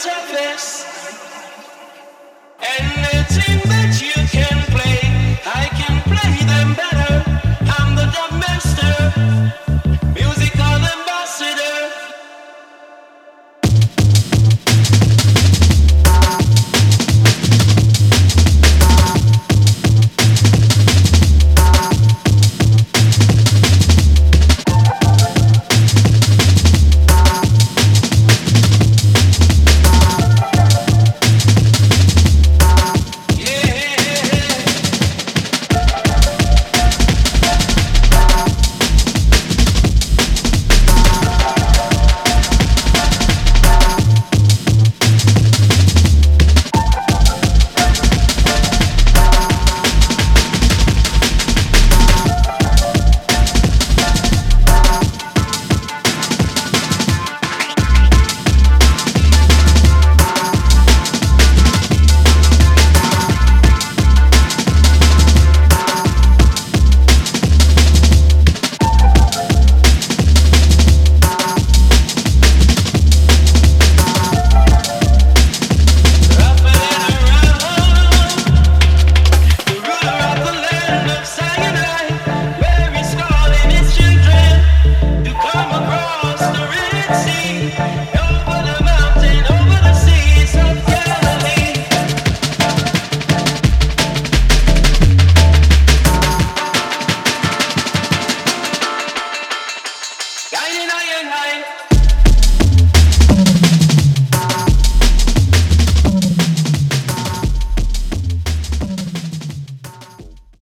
toughest.